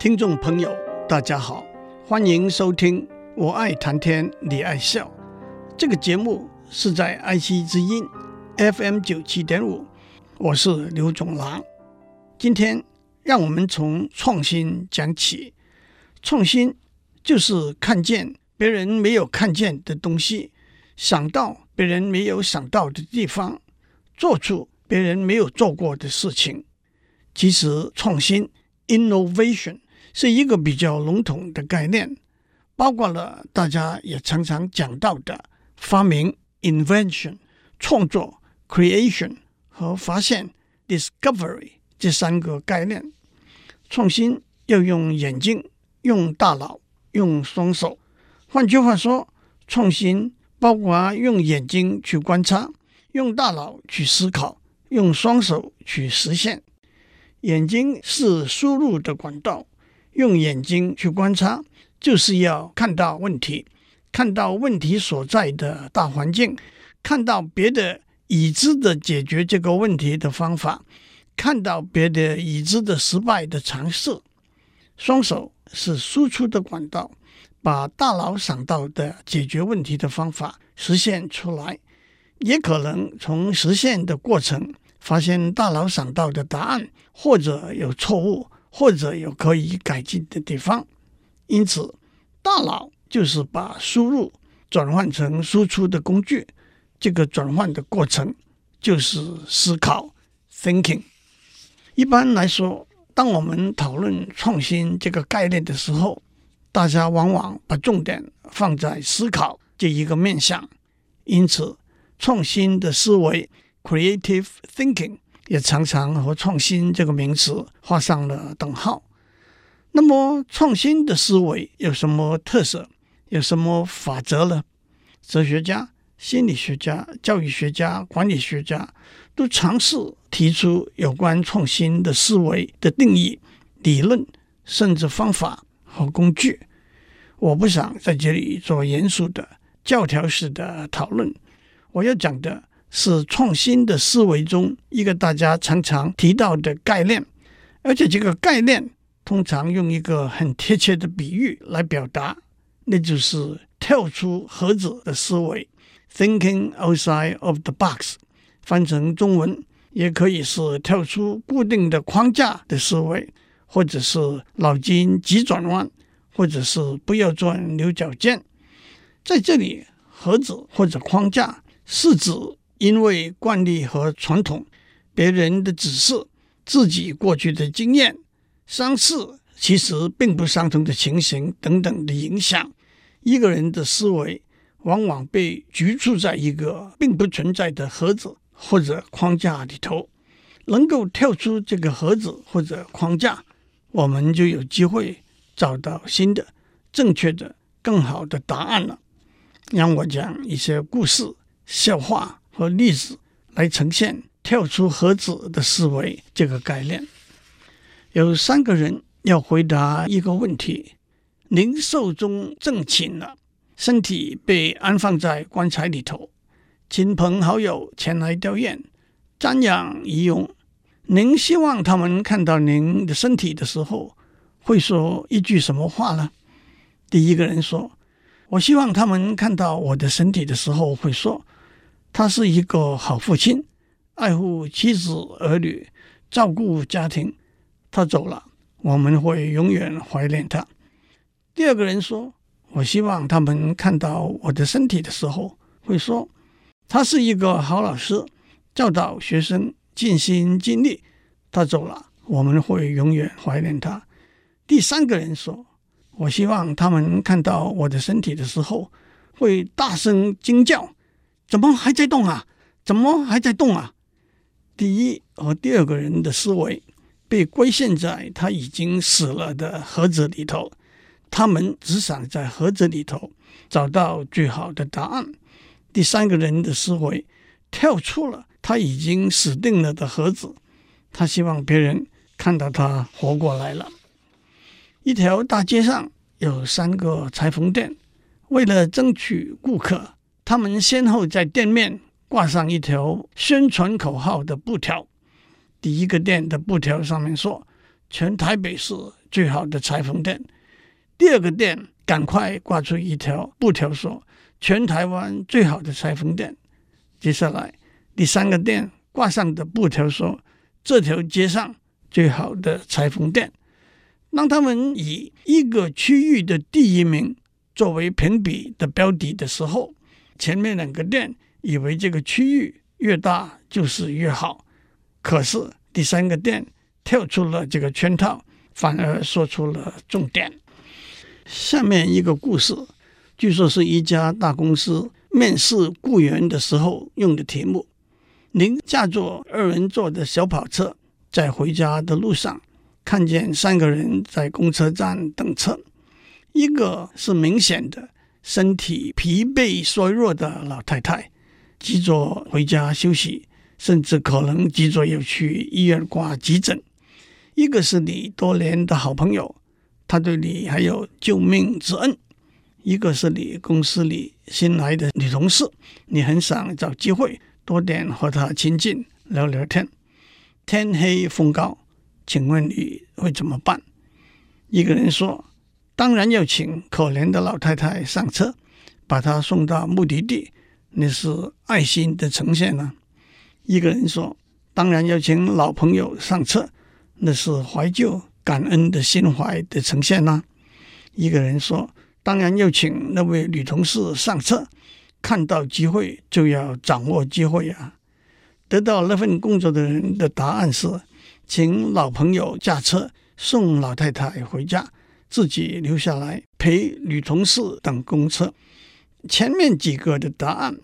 听众朋友，大家好，欢迎收听《我爱谈天，你爱笑》这个节目，是在爱惜之音 FM 九七点五，我是刘总郎。今天让我们从创新讲起，创新就是看见别人没有看见的东西，想到别人没有想到的地方，做出别人没有做过的事情。其实，创新 （innovation） 是一个比较笼统的概念，包括了大家也常常讲到的发明 （invention）、创作 （creation） 和发现 （discovery） 这三个概念。创新要用眼睛、用大脑、用双手。换句话说，创新包括用眼睛去观察，用大脑去思考，用双手去实现。眼睛是输入的管道，用眼睛去观察，就是要看到问题，看到问题所在的大环境，看到别的已知的解决这个问题的方法，看到别的已知的失败的尝试。双手是输出的管道，把大脑想到的解决问题的方法实现出来，也可能从实现的过程。发现大脑想到的答案，或者有错误，或者有可以改进的地方。因此，大脑就是把输入转换成输出的工具。这个转换的过程就是思考 （thinking）。一般来说，当我们讨论创新这个概念的时候，大家往往把重点放在思考这一个面向。因此，创新的思维。Creative thinking 也常常和创新这个名词画上了等号。那么，创新的思维有什么特色？有什么法则呢？哲学家、心理学家、教育学家、管理学家都尝试提出有关创新的思维的定义、理论，甚至方法和工具。我不想在这里做严肃的教条式的讨论。我要讲的。是创新的思维中一个大家常常提到的概念，而且这个概念通常用一个很贴切的比喻来表达，那就是跳出盒子的思维 （thinking outside of the box）。翻成中文也可以是跳出固定的框架的思维，或者是脑筋急转弯，或者是不要钻牛角尖。在这里，盒子或者框架是指。因为惯例和传统、别人的指示、自己过去的经验、相似其实并不相同的情形等等的影响，一个人的思维往往被局促在一个并不存在的盒子或者框架里头。能够跳出这个盒子或者框架，我们就有机会找到新的、正确的、更好的答案了。让我讲一些故事、笑话。和例子来呈现跳出盒子的思维这个概念。有三个人要回答一个问题：您寿终正寝了，身体被安放在棺材里头，亲朋好友前来吊唁、瞻仰遗容。您希望他们看到您的身体的时候，会说一句什么话呢？第一个人说：“我希望他们看到我的身体的时候，会说。”他是一个好父亲，爱护妻子儿女，照顾家庭。他走了，我们会永远怀念他。第二个人说：“我希望他们看到我的身体的时候，会说他是一个好老师，教导学生尽心尽力。”他走了，我们会永远怀念他。第三个人说：“我希望他们看到我的身体的时候，会大声惊叫。”怎么还在动啊？怎么还在动啊？第一和第二个人的思维被归陷在他已经死了的盒子里头，他们只想在盒子里头找到最好的答案。第三个人的思维跳出了他已经死定了的盒子，他希望别人看到他活过来了。一条大街上有三个裁缝店，为了争取顾客。他们先后在店面挂上一条宣传口号的布条。第一个店的布条上面说：“全台北市最好的裁缝店。第二个店赶快挂出一条布条说：“全台湾最好的裁缝店。”接下来，第三个店挂上的布条说：“这条街上最好的裁缝店。”当他们以一个区域的第一名作为评比的标的的时候，前面两个店以为这个区域越大就是越好，可是第三个店跳出了这个圈套，反而说出了重点。下面一个故事，据说是一家大公司面试雇员的时候用的题目。您驾着二人座的小跑车，在回家的路上，看见三个人在公车站等车，一个是明显的身体疲惫衰弱的老太太，急着回家休息，甚至可能急着要去医院挂急诊；一个是你多年的好朋友。他对你还有救命之恩，一个是你公司里新来的女同事，你很想找机会多点和她亲近聊聊天。天黑风高，请问你会怎么办？一个人说：“当然要请可怜的老太太上车，把她送到目的地，那是爱心的呈现呢。”一个人说：“当然要请老朋友上车，那是怀旧。”感恩的心怀的呈现呢、一个人说：“当然要请那位女同事上车，看到机会就要掌握机会啊！”得到那份工作的人的答案是：请老朋友驾车送老太太回家，自己留下来陪女同事等公车。前面几个的答案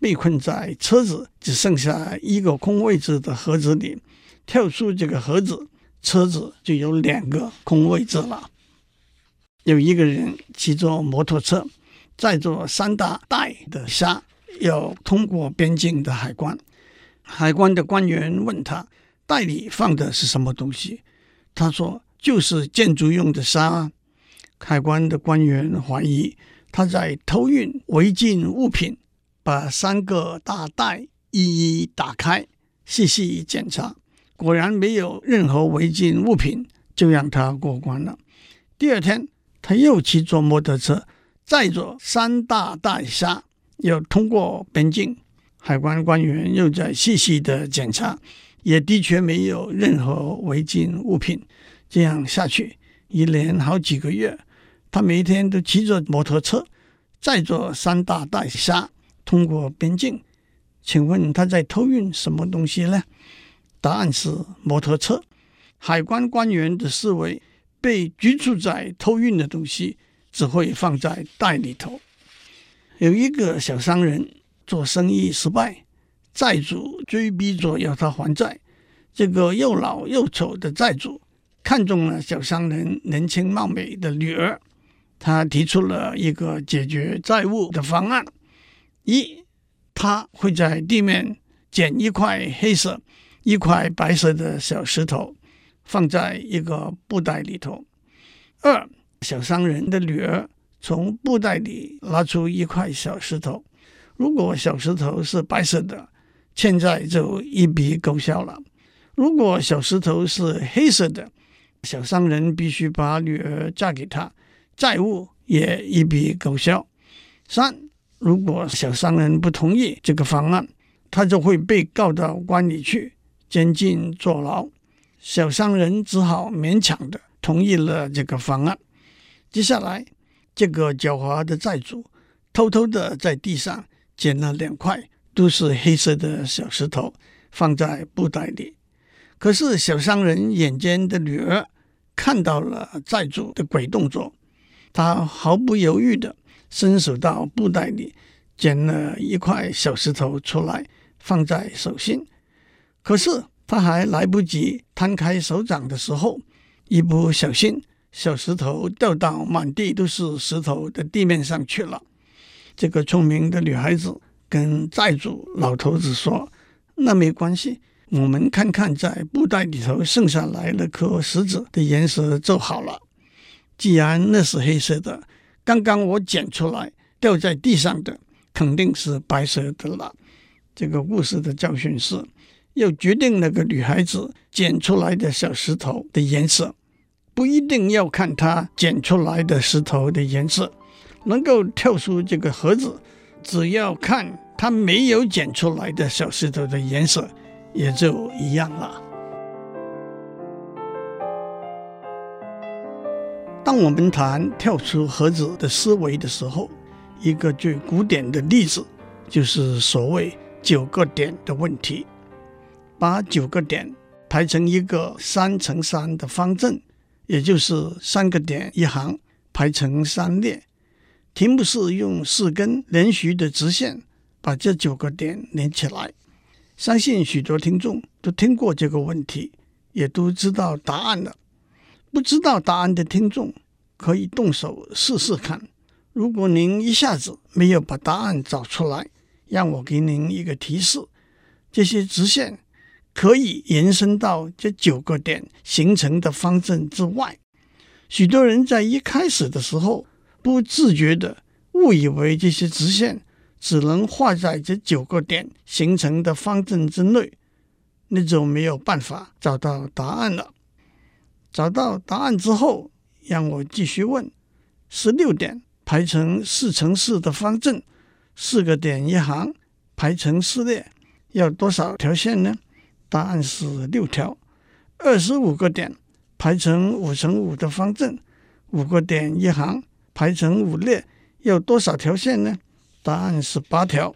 被困在车子只剩下一个空位置的盒子里，跳出这个盒子。车子就有两个空位置了。有一个人骑着摩托车，载着三大袋的虾，要通过边境的海关。海关的官员问他：“袋里放的是什么东西？”他说：“就是建筑用的沙。”海关的官员怀疑他在偷运违禁物品，把三个大袋一一打开，细细检查。果然没有任何违禁物品，就让他过关了。第二天，他又骑着摩托车，载着三大袋沙，要通过边境。海关官员又在细细的检查，也的确没有任何违禁物品。这样下去，一连好几个月，他每天都骑着摩托车，载着三大袋虾通过边境。请问他在偷运什么东西呢？答案是摩托车。海关官员的思维被局促在偷运的东西只会放在袋里头。有一个小商人做生意失败，债主追逼着要他还债。这个又老又丑的债主看中了小商人年轻貌美的女儿，他提出了一个解决债务的方案：一，他会在地面捡一块黑色。一块白色的小石头放在一个布袋里头。二，小商人的女儿从布袋里拿出一块小石头。如果小石头是白色的，欠债就一笔勾销了；如果小石头是黑色的，小商人必须把女儿嫁给他，债务也一笔勾销。三，如果小商人不同意这个方案，他就会被告到关里去。监禁坐牢，小商人只好勉强的同意了这个方案。接下来，这个狡猾的债主偷偷的在地上捡了两块都是黑色的小石头，放在布袋里。可是小商人眼尖的女儿看到了债主的鬼动作，他毫不犹豫的伸手到布袋里捡了一块小石头出来，放在手心。可是他还来不及摊开手掌的时候，一不小心，小石头掉到满地都是石头的地面上去了。这个聪明的女孩子跟债主老头子说：“那没关系，我们看看在布袋里头剩下来那颗石子的颜色就好了。既然那是黑色的，刚刚我捡出来掉在地上的肯定是白色的了。”这个故事的教训是。要决定那个女孩子捡出来的小石头的颜色，不一定要看她捡出来的石头的颜色，能够跳出这个盒子，只要看她没有捡出来的小石头的颜色，也就一样了。当我们谈跳出盒子的思维的时候，一个最古典的例子就是所谓九个点的问题。把九个点排成一个三乘三的方阵，也就是三个点一行排成三列。题目是用四根连续的直线把这九个点连起来。相信许多听众都听过这个问题，也都知道答案了。不知道答案的听众可以动手试试看。如果您一下子没有把答案找出来，让我给您一个提示：这些直线。可以延伸到这九个点形成的方阵之外。许多人在一开始的时候不自觉地误以为这些直线只能画在这九个点形成的方阵之内，那就没有办法找到答案了。找到答案之后，让我继续问：十六点排成四乘四的方阵，四个点一行排成四列，要多少条线呢？答案是六条，二十五个点排成五乘五的方阵，五个点一行排成五列，要多少条线呢？答案是八条。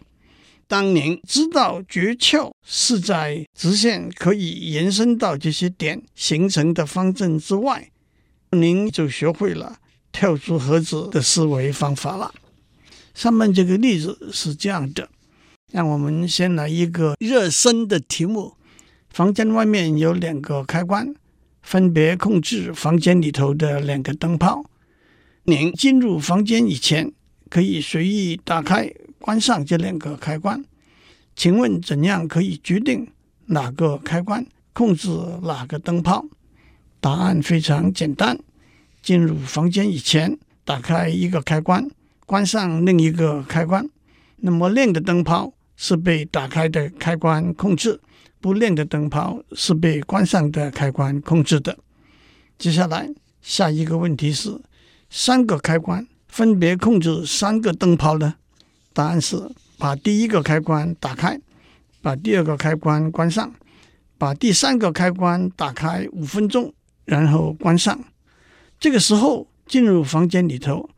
当您知道诀窍是在直线可以延伸到这些点形成的方阵之外，您就学会了跳出盒子的思维方法了。上面这个例子是这样的，让我们先来一个热身的题目。房间外面有两个开关，分别控制房间里头的两个灯泡。您进入房间以前，可以随意打开、关上这两个开关。请问怎样可以决定哪个开关控制哪个灯泡？答案非常简单：进入房间以前，打开一个开关，关上另一个开关。那么亮的灯泡是被打开的开关控制。不亮的灯泡是被关上的开关控制的。接下来，下一个问题是：三个开关分别控制三个灯泡呢？答案是：把第一个开关打开，把第二个开关关上，把第三个开关打开五分钟，然后关上。这个时候进入房间里头，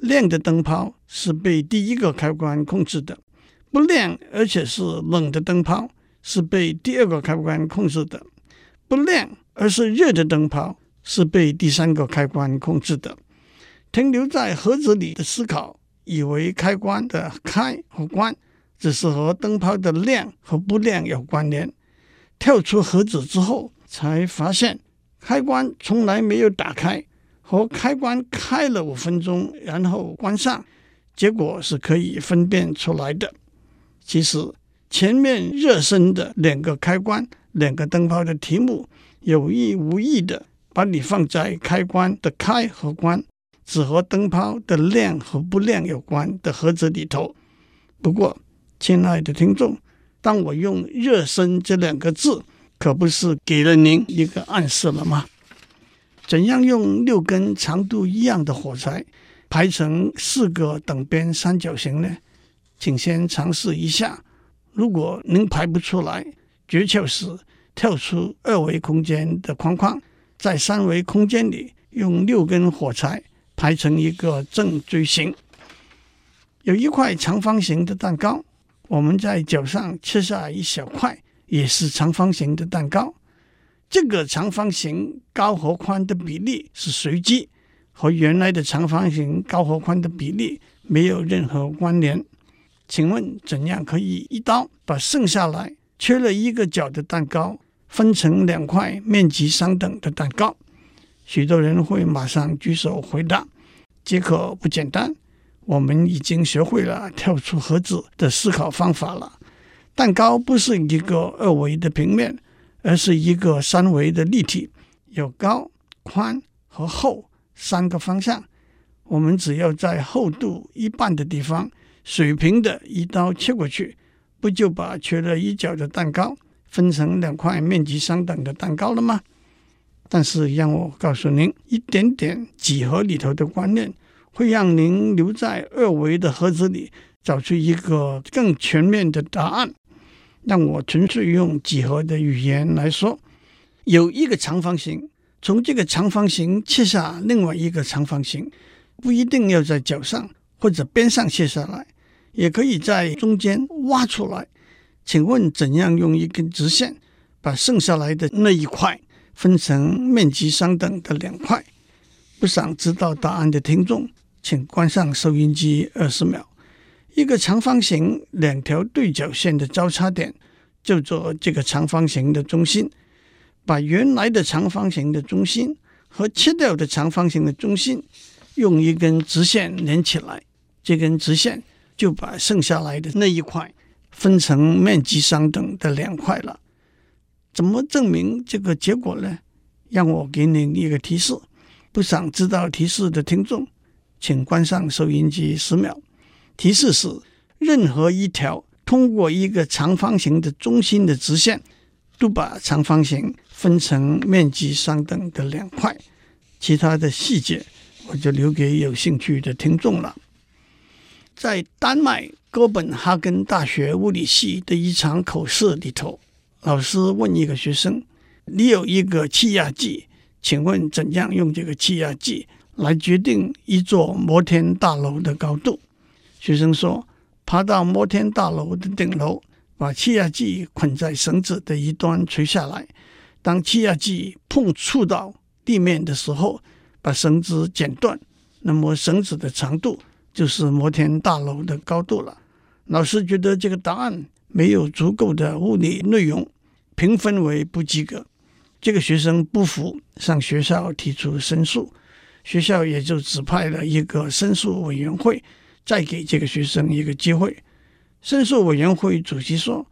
亮的灯泡是被第一个开关控制的，不亮而且是冷的灯泡。是被第二个开关控制的，不亮而是热的灯泡是被第三个开关控制的。停留在盒子里的思考，以为开关的开和关只是和灯泡的亮和不亮有关联。跳出盒子之后，才发现开关从来没有打开，和开关开了五分钟然后关上，结果是可以分辨出来的。其实。前面热身的两个开关、两个灯泡的题目，有意无意的把你放在开关的开和关，只和灯泡的亮和不亮有关的盒子里头。不过，亲爱的听众，当我用“热身”这两个字，可不是给了您一个暗示了吗？怎样用六根长度一样的火柴排成四个等边三角形呢？请先尝试一下。如果您排不出来，诀窍是跳出二维空间的框框，在三维空间里用六根火柴排成一个正锥形。有一块长方形的蛋糕，我们在角上切下一小块，也是长方形的蛋糕。这个长方形高和宽的比例是随机，和原来的长方形高和宽的比例没有任何关联。请问怎样可以一刀把剩下来缺了一个角的蛋糕分成两块面积相等的蛋糕？许多人会马上举手回答：这可不简单。我们已经学会了跳出盒子的思考方法了。蛋糕不是一个二维的平面，而是一个三维的立体，有高、宽和厚三个方向。我们只要在厚度一半的地方。水平的一刀切过去，不就把缺了一角的蛋糕分成两块面积相等的蛋糕了吗？但是让我告诉您，一点点几何里头的观念，会让您留在二维的盒子里，找出一个更全面的答案。让我纯粹用几何的语言来说，有一个长方形，从这个长方形切下另外一个长方形，不一定要在角上或者边上切下来，也可以在中间挖出来。请问怎样用一根直线把剩下来的那一块？分成面积相等的两块，不想知道答案的听众，请关上收音机二十秒。一个长方形两条对角线的交叉点，叫做这个长方形的中心。把原来的长方形的中心和切掉的长方形的中心用一根直线连起来，这根直线就把剩下来的那一块分成面积相等的两块了。怎么证明这个结果呢？让我给您一个提示。不想知道提示的听众，请关上收音机十秒。提示是：任何一条通过一个长方形的中心的直线，都把长方形分成面积相等的两块。其他的细节，我就留给有兴趣的听众了。在丹麦哥本哈根大学物理系的一场口试里头。老师问一个学生：“你有一个气压计，请问怎样用这个气压计来决定一座摩天大楼的高度？”学生说：“爬到摩天大楼的顶楼，把气压计捆在绳子的一端垂下来。当气压计碰触到地面的时候，把绳子剪断，那么绳子的长度就是摩天大楼的高度了。”老师觉得这个答案。没有足够的物理内容，评分为不及格。这个学生不服，向学校提出申诉，学校也就指派了一个申诉委员会，再给这个学生一个机会。申诉委员会主席说：“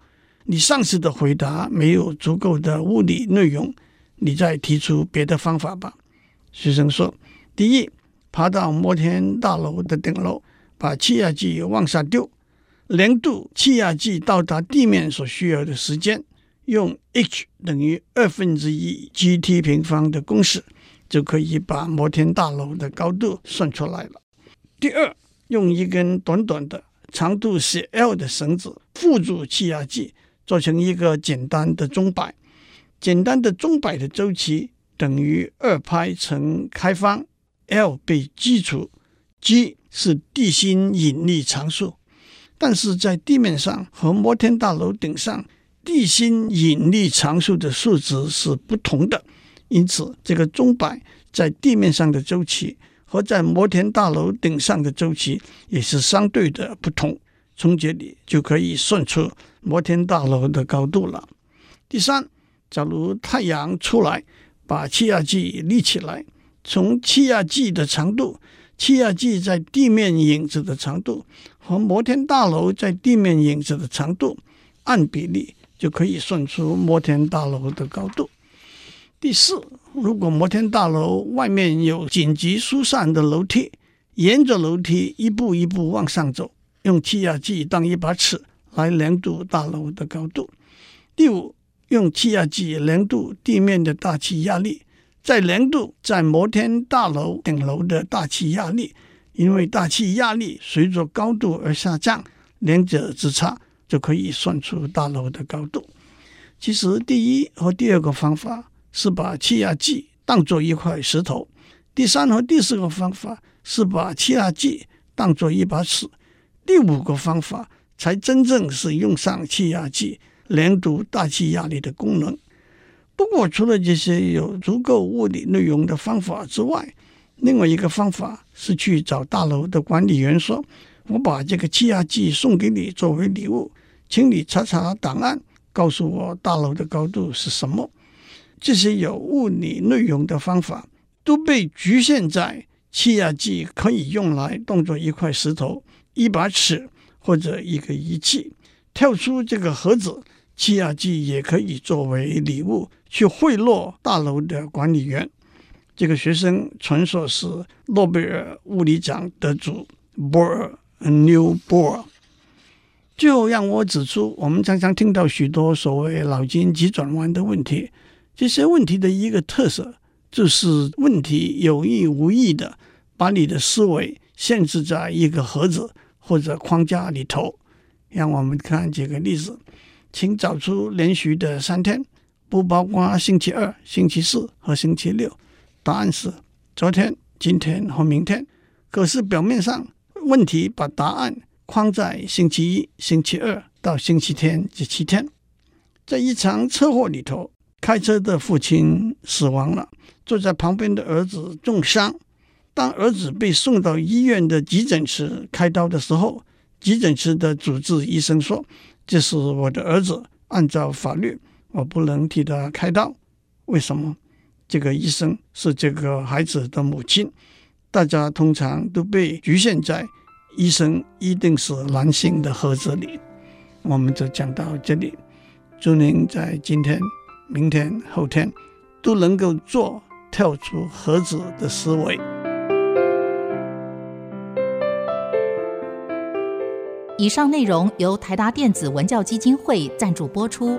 你上次的回答没有足够的物理内容，你再提出别的方法吧。”学生说：“第一，爬到摩天大楼的顶楼，把气压计往下丢。”零度气压计到达地面所需要的时间，用 h 等于二分之一 gt 平方的公式，就可以把摩天大楼的高度算出来了。第二，用一根短短的、长度是 l 的绳子附住气压计，做成一个简单的钟摆。简单的钟摆的周期等于二派乘开方，l 被基除，g 是地心引力常数。但是在地面上和摩天大楼顶上，地心引力常数的数值是不同的，因此这个钟摆在地面上的周期和在摩天大楼顶上的周期也是相对的不同。从这里就可以算出摩天大楼的高度了。第三，假如太阳出来，把气压计立起来，从气压计的长度。气压计在地面影子的长度和摩天大楼在地面影子的长度按比例，就可以算出摩天大楼的高度。第四，如果摩天大楼外面有紧急疏散的楼梯，沿着楼梯一步一步往上走，用气压计当一把尺来量度大楼的高度。第五，用气压计量度地面的大气压力。在量度在摩天大楼顶楼的大气压力，因为大气压力随着高度而下降，两者之差就可以算出大楼的高度。其实第一和第二个方法是把气压计当作一块石头，第三和第四个方法是把气压计当作一把尺，第五个方法才真正是用上气压计量度大气压力的功能。不过，除了这些有足够物理内容的方法之外，另外一个方法是去找大楼的管理员说：“我把这个气压计送给你作为礼物，请你查查档案，告诉我大楼的高度是什么。”这些有物理内容的方法都被局限在气压计可以用来当作一块石头、一把尺或者一个仪器。跳出这个盒子，气压计也可以作为礼物。去贿赂大楼的管理员，这个学生传说是诺贝尔物理奖得主波尔 （New Bohr。最后，让我指出，我们常常听到许多所谓脑筋急转弯的问题，这些问题的一个特色就是问题有意无意的把你的思维限制在一个盒子或者框架里头。让我们看几个例子，请找出连续的三天，不包括星期二、星期四和星期六。答案是昨天、今天和明天。可是表面上，问题把答案框在星期一、星期二到星期天这七天。在一场车祸里头，开车的父亲死亡了，坐在旁边的儿子重伤。当儿子被送到医院的急诊室开刀的时候，急诊室的主治医生说：“这是我的儿子，按照法律，我不能替他开刀。为什么？这个医生是这个孩子的母亲。大家通常都被局限在医生一定是男性的盒子里。我们就讲到这里。祝您在今天、明天、后天都能够做跳出盒子的思维。”以上内容由台达电子文教基金会赞助播出。